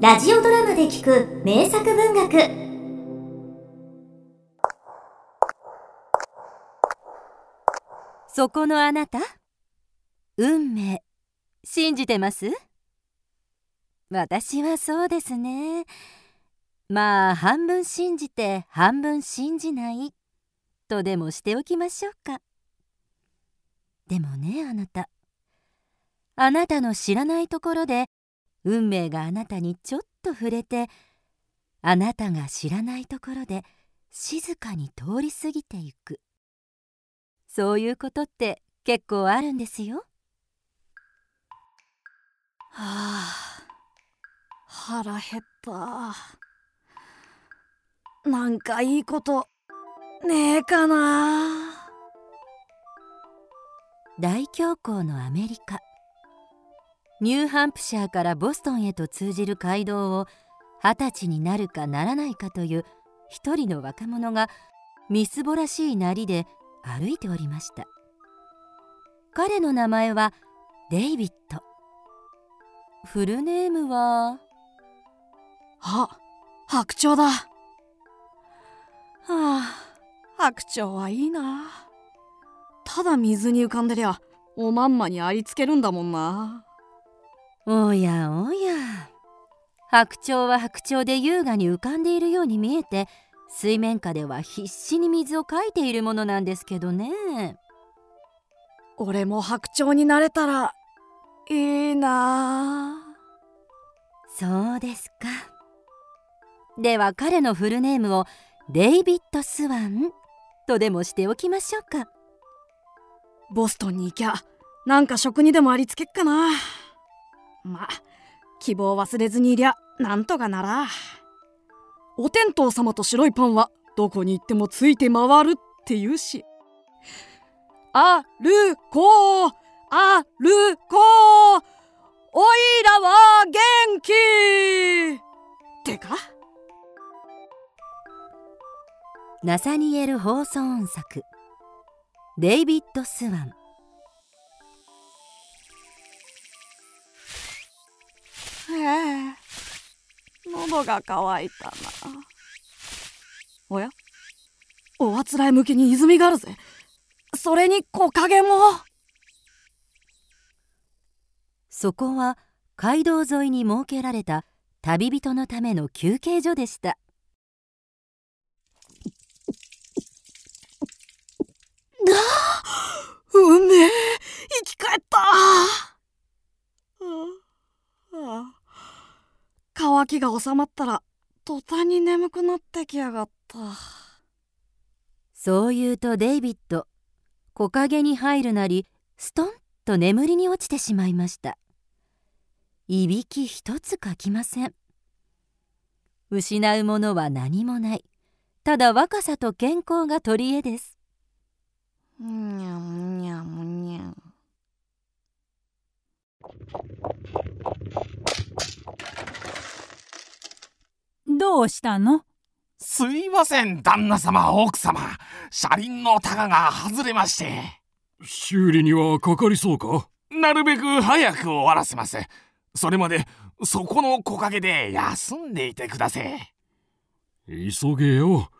ラジオドラマで聞く名作文学。そこのあなた？運命。信じてます？私はそうですね。まあ半分信じて半分信じない。とでもしておきましょうか。でもねあなた。あなたの知らないところで運命があなたにちょっと触れてあなたが知らないところで静かに通り過ぎていく。そういうことって結構あるんですよ。はあ腹減った。なんかいいことねえかな。大恐慌のアメリカニューハンプシャーからボストンへと通じる街道を二十歳になるかならないかという一人の若者がみすぼらしいなりで歩いておりました。彼の名前はデイビッド。フルネームは？あ白鳥だ。はあ白鳥はいいな。ただ水に浮かんでりゃおまんまにありつけるんだもんな。おやおや。白鳥は白鳥で優雅に浮かんでいるように見えて水面下では必死に水をかいているものなんですけどね。俺も白鳥になれたらいいなそうですか。では彼のフルネームをデイビッド・スワンとでもしておきましょうか。ボストンに行きゃなんか職にでもありつけっかなまあ希望忘れずにいりゃなんとかなら。お天道様と白いパンはどこに行ってもついて回るって言うし。あるこうあるこうおいらは元気。ってか？ナサニエル・ホーソーン作デイビッド・スワン。へえ。喉が渇いたな。おや？おあつらい向きに泉があるぜ。それに木陰も。そこは街道沿いに設けられた旅人のための休憩所でした。うめえ。生き返った乾きが収まったら途端に眠くなってきやがった。そう言うとデイビッド木陰に入るなりストンと眠りに落ちてしまいました。いびき一つかきません。失うものは何もない。ただ若さと健康が取り柄です。にゃんにゃんにゃんどうしたの？すいません旦那様奥様。車輪のタガが外れまして。修理にはかかりそうか？なるべく早く終わらせます。それまでそこの木陰で休んでいてください。急げよ。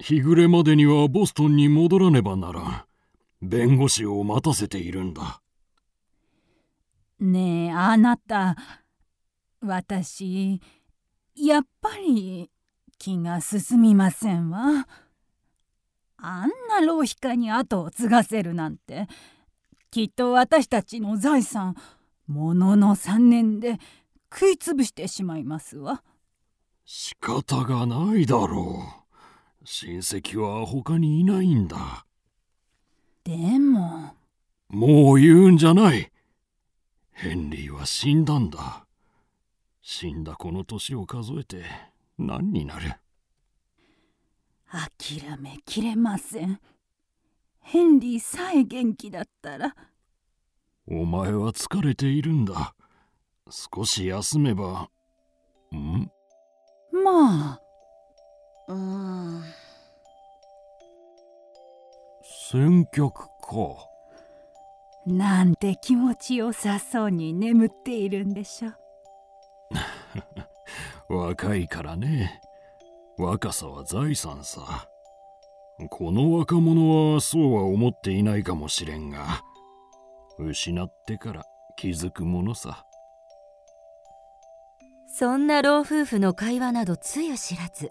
日暮れまでにはボストンに戻らねばならん。弁護士を待たせているんだ。ねえあなた。私やっぱり気が進みませんわ。あんな浪費家に後を継がせるなんて。きっと私たちの財産ものの3年で食いつぶしてしまいますわ。仕方がないだろう。親戚は他にいないんだ。でも。もう言うんじゃない。ヘンリーは死んだんだ死んだこの年を数えて何になる？諦めきれません。ヘンリーさえ元気だったら。お前は疲れているんだ。少し休めば。ん？まあ。うん。選曲か。なんて気持ちよさそうに眠っているんでしょう 若いからね。若さは財産さ。この若者はそうは思っていないかもしれんが失ってから気づくものさ。そんな老夫婦の会話などつゆ知らず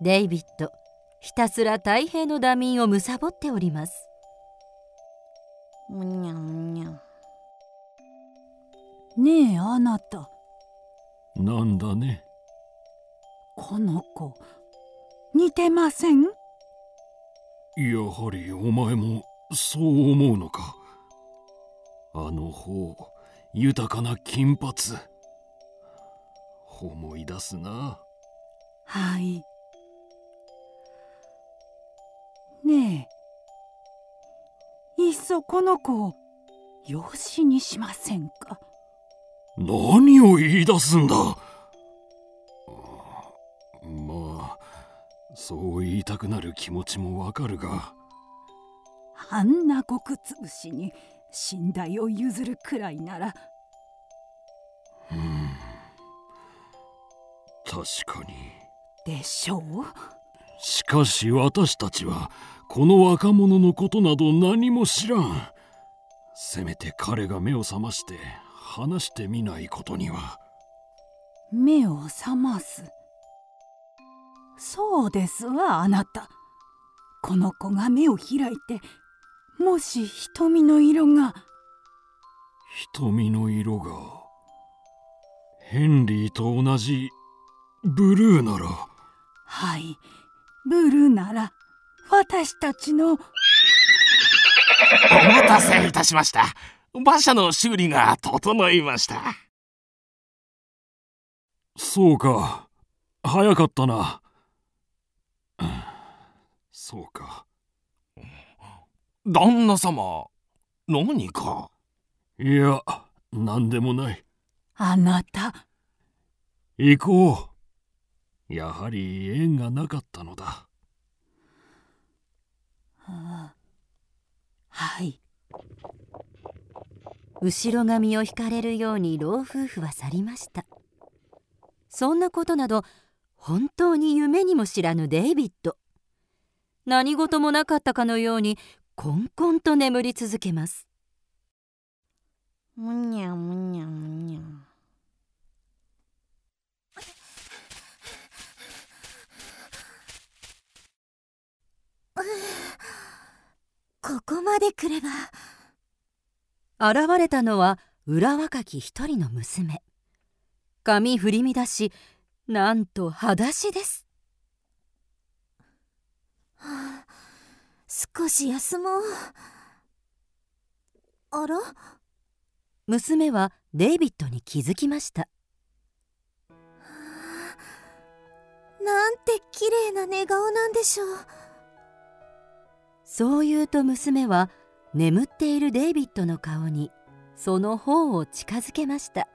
デイビッドひたすら太平のダミンをむさぼっております。むにゃむにゃ。ねえあなたなんだね。この子似てません？やはりお前もそう思うのか。あの方豊かな金髪。思い出すな。はい。ねえいっそこの子を養子にしませんか？何を言い出すんだ？まあそう言いたくなる気持ちもわかるが。あんなごくつぶしに寝台を譲るくらいなら。うん。確かに。でしょう？しかし私たちはこの若者のことなど何も知らん。せめて彼が目を覚まして話してみないことには。目を覚ます。そうですわあなた。この子が目を開いてもし瞳の色が。瞳の色がヘンリーと同じブルーなら。はいブルーなら私たちの。お待たせいたしました馬車の修理が整いました。そうか。早かったな。そうか。旦那様何か？いや何でもない。あなた。行こう。やはり縁がなかったのだ。はい後ろ髪を引かれるように老夫婦は去りました。そんなことなど本当に夢にも知らぬデイビッド。何事もなかったかのようにこんこんと眠り続けます。むにゃむにゃむにゃ。ここまで来れば現れたのは裏若き一人の娘。髪振り乱しなんと裸足です。少し休もう。あら？娘はデイビッドに気づきました。なんて綺麗な寝顔なんでしょう。そう言うと娘は眠っているデイビッドの顔にその方を近づけました。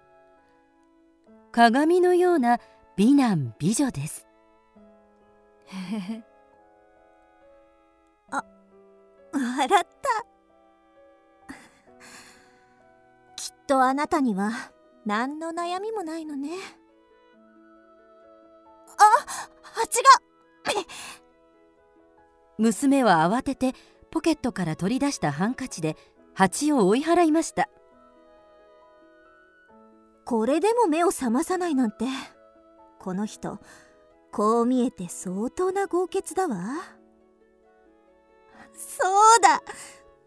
鏡のような美男美女です。笑った。きっとあなたには何の悩みもないのね。あ蜂が 娘は慌ててポケットから取り出したハンカチで蜂を追い払いました。これでも目を覚まさないなんて。この人こう見えて相当な豪傑だわ。そうだ。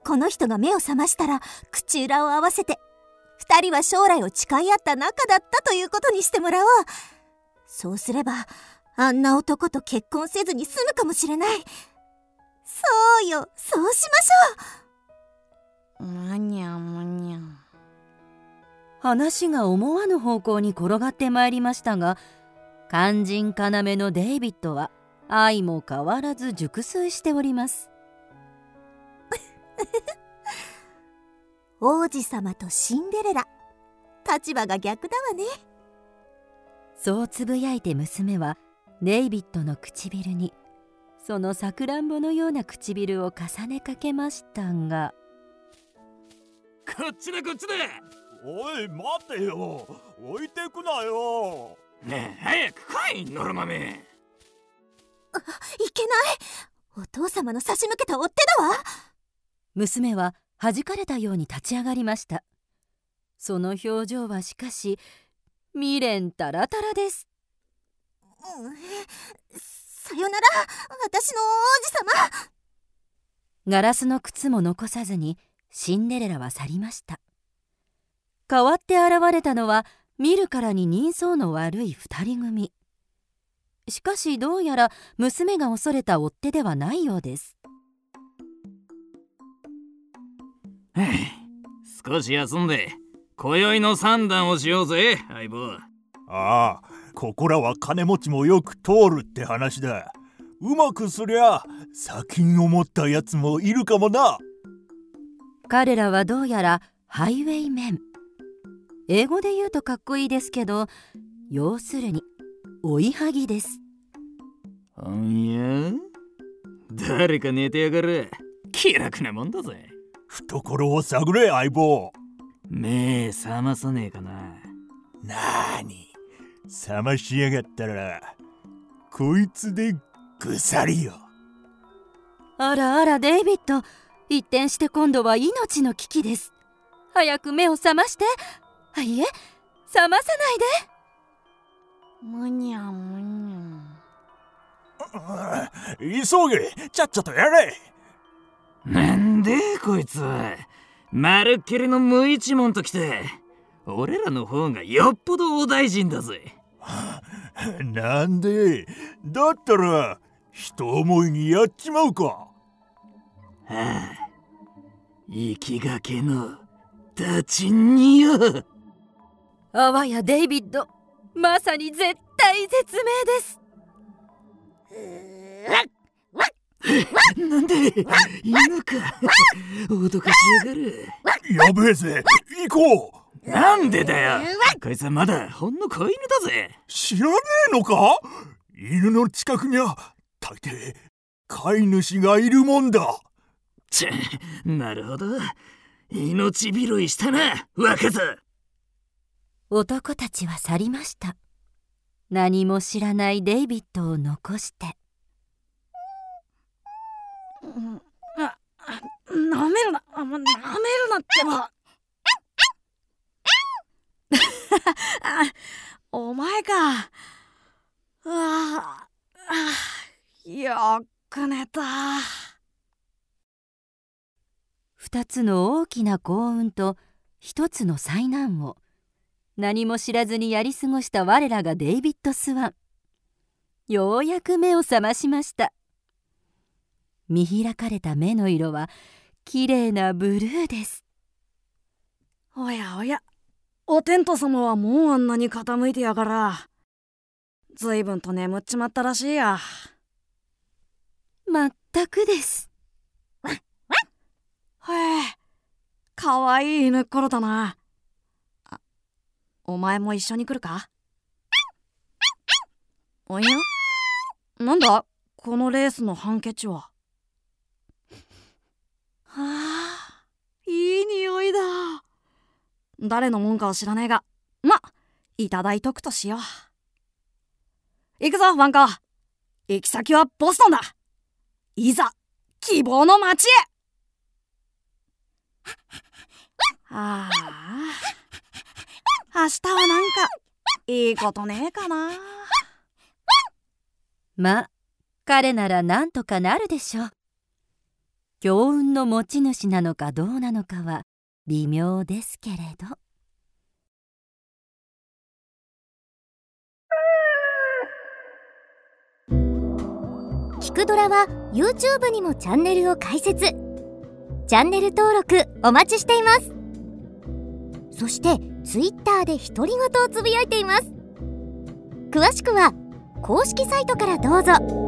この人が目を覚ましたら口裏を合わせて二人は将来を誓い合った仲だったということにしてもらおう。そうすればあんな男と結婚せずに済むかもしれない。そうよ。そうしましょう。むにゃむにゃ。話が思わぬ方向に転がってまいりましたが肝心要のデイビッドは愛も変わらず熟睡しております。王子様とシンデレラ。立場が逆だわね。そうつぶやいて娘はデイビッドの唇にそのさくらんぼのような唇を重ねかけましたが。こっちでこっちでおい待てよ。置いてくなよ。ねえ早く来いノルマメいけない。お父様の差し向けた追っ手だわ。娘は弾かれたように立ち上がりました。その表情はしかし未練たらたらです、うん、さよなら私の王子様。ガラスの靴も残さずにシンデレラは去りました。代わって現れたのは見るからに人相の悪い二人組。しかしどうやら娘が恐れた追っ手ではないようです。少し休んで今宵の三段をしようぜ相棒。ああここらは金持ちもよく通るって話だ。うまくすりゃ砂金を持ったやつもいるかもな。彼らはどうやらハイウェイメン。英語で言うとかっこいいですけど要するに追いはぎです。んや？誰か寝てやがる。気楽なもんだぜ。懐を探れ相棒。目覚まさねえかな。なーに覚ましやがったらこいつでぐさりよ。あらあらデイビッド。一転して今度は命の危機です。早く目を覚まして。あいえ覚まさないで。むにゃむにゃ。急げ。ちゃっちゃとやれ。なんでこいつ。まるっきりの無一文ときて俺らの方がよっぽど大大臣だぜ なんで？だったら人思いにやっちまうか。はあ生きがけのダチンによ。あわやデイビッドまさに絶対絶命です。なんで？犬か。脅かしやがる。やべえぜ。行こうなんでだよ。こいつはまだほんの子犬だぜ。知らねえのか？犬の近くには大抵飼い主がいるもんだ。ちゃなるほど。命拾いしたな若造男たちは去りました。何も知らないデイビッドを残して。うん、あ、なめるな、あ、なめるなってば。あ、お前か。ああ、よく寝た。二つの大きな幸運と一つの災難を何も知らずにやり過ごした我らがデイビッド・スワン。ようやく目を覚ましました。見開かれた目の色はきれいなブルーです。おやおやお天道様はもうあんなに傾いてやがら。ずいぶんと眠っちまったらしいや。まったくです。へえかわいい犬っころだな。あお前も一緒に来るか？おや？なんだ？このレースのハンケチは？はあいい匂いだ誰のもんかは知らねえがまいただいとくとしよう。行くぞワンコ行き先はボストンだ。いざ希望の街へ。ああ明日はなんかいいことねえかな。ま彼ならなんとかなるでしょう。強運の持ち主なのかどうなのかは微妙ですけれど。キクドラは YouTube にもチャンネルを開設。チャンネル登録お待ちしています。そして Twitter で独り言をつぶやいています。詳しくは公式サイトからどうぞ。